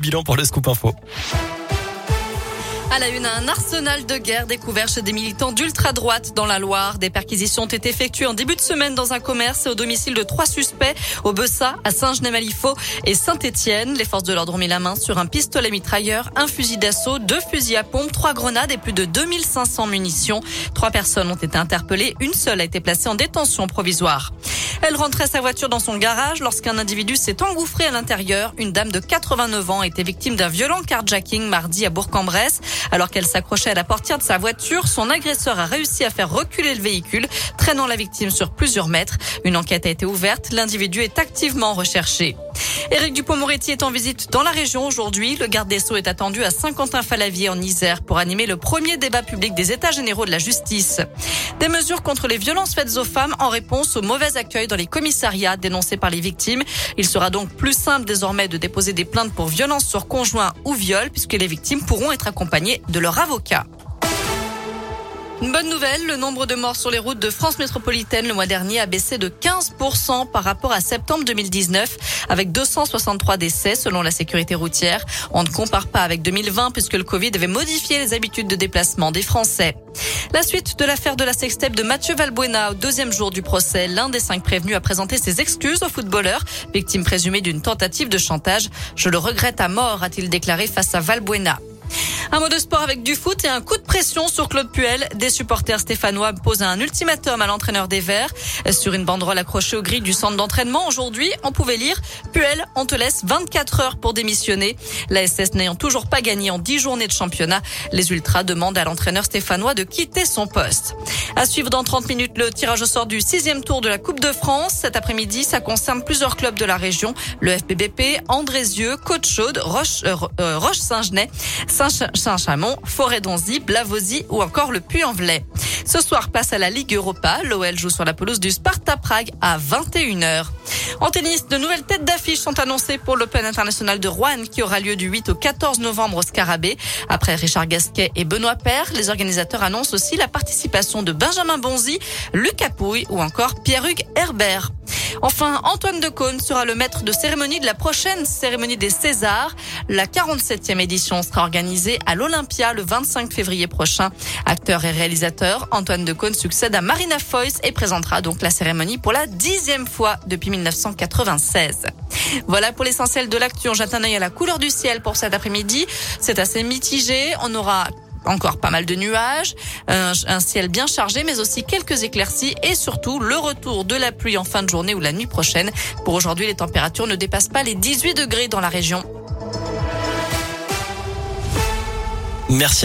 bilan pour le scoop info. À la une, un arsenal de guerre découvert chez des militants d'ultra-droite dans la Loire. Des perquisitions ont été effectuées en début de semaine dans un commerce et au domicile de trois suspects au Bessa, à Saint-Genès-Malifaux et Saint-Étienne. Les forces de l'ordre ont mis la main sur un pistolet mitrailleur, un fusil d'assaut, deux fusils à pompe, trois grenades et plus de 2500 munitions. Trois personnes ont été interpellées. Une seule a été placée en détention provisoire. Elle rentrait sa voiture dans son garage lorsqu'un individu s'est engouffré à l'intérieur. Une dame de 89 ans était victime d'un violent carjacking mardi à Bourg-en-Bresse. Alors qu'elle s'accrochait à la portière de sa voiture, son agresseur a réussi à faire reculer le véhicule, traînant la victime sur plusieurs mètres. Une enquête a été ouverte. L'individu est activement recherché. Éric Dupont-Moretti est en visite dans la région aujourd'hui. Le garde des Sceaux est attendu à Saint-Quentin-Falavier en Isère pour animer le premier débat public des États généraux de la justice. Des mesures contre les violences faites aux femmes en réponse au mauvais accueil dans les commissariats dénoncés par les victimes. Il sera donc plus simple désormais de déposer des plaintes pour violences sur conjoint ou viol puisque les victimes pourront être accompagnées de leur avocat. Une bonne nouvelle, le nombre de morts sur les routes de France métropolitaine le mois dernier a baissé de 15% par rapport à septembre 2019, avec 263 décès selon la sécurité routière. On ne compare pas avec 2020 puisque le Covid avait modifié les habitudes de déplacement des Français. La suite de l'affaire de la sextape de Mathieu Valbuena au deuxième jour du procès. L'un des cinq prévenus a présenté ses excuses au footballeur, victime présumée d'une tentative de chantage. Je le regrette à mort, a-t-il déclaré face à Valbuena. Un mot de sport avec du foot et un coup de pression sur Claude Puel. Des supporters stéphanois posent un ultimatum à l'entraîneur des Verts. Sur une banderole accrochée au gris du centre d'entraînement, aujourd'hui, on pouvait lire Puel, on te laisse 24 heures pour démissionner. La SS n'ayant toujours pas gagné en 10 journées de championnat, les Ultras demandent à l'entraîneur stéphanois de quitter son poste. À suivre dans 30 minutes le tirage au sort du sixième tour de la Coupe de France. Cet après-midi, ça concerne plusieurs clubs de la région. Le FBBP, Andrézieux, Côte-Chaude, Roche, euh, euh, Roche-Saint-Genès, Saint Saint-Chamond, Forêt-Donzy, Blavozy ou encore le Puy-en-Velay. Ce soir, place à la Ligue Europa. L'OL joue sur la pelouse du Sparta Prague à 21h. En tennis, de nouvelles têtes d'affiche sont annoncées pour l'Open international de Rouen qui aura lieu du 8 au 14 novembre au Scarabée. Après Richard Gasquet et Benoît Paire, les organisateurs annoncent aussi la participation de Benjamin Bonzi, Lucas Pouille ou encore Pierre-Hugues Herbert. Enfin, Antoine Decaune sera le maître de cérémonie de la prochaine cérémonie des Césars. La 47e édition sera organisée à l'Olympia le 25 février prochain. Acteur et réalisateur, Antoine Decaune succède à Marina Foïs et présentera donc la cérémonie pour la dixième fois depuis 1996. Voilà pour l'essentiel de l'actu. Jette un œil à la couleur du ciel pour cet après-midi. C'est assez mitigé. On aura encore pas mal de nuages, un, ciel bien chargé, mais aussi quelques éclaircies et surtout le retour de la pluie en fin de journée ou la nuit prochaine. Pour aujourd'hui, les températures ne dépassent pas les 18 degrés dans la région. Merci.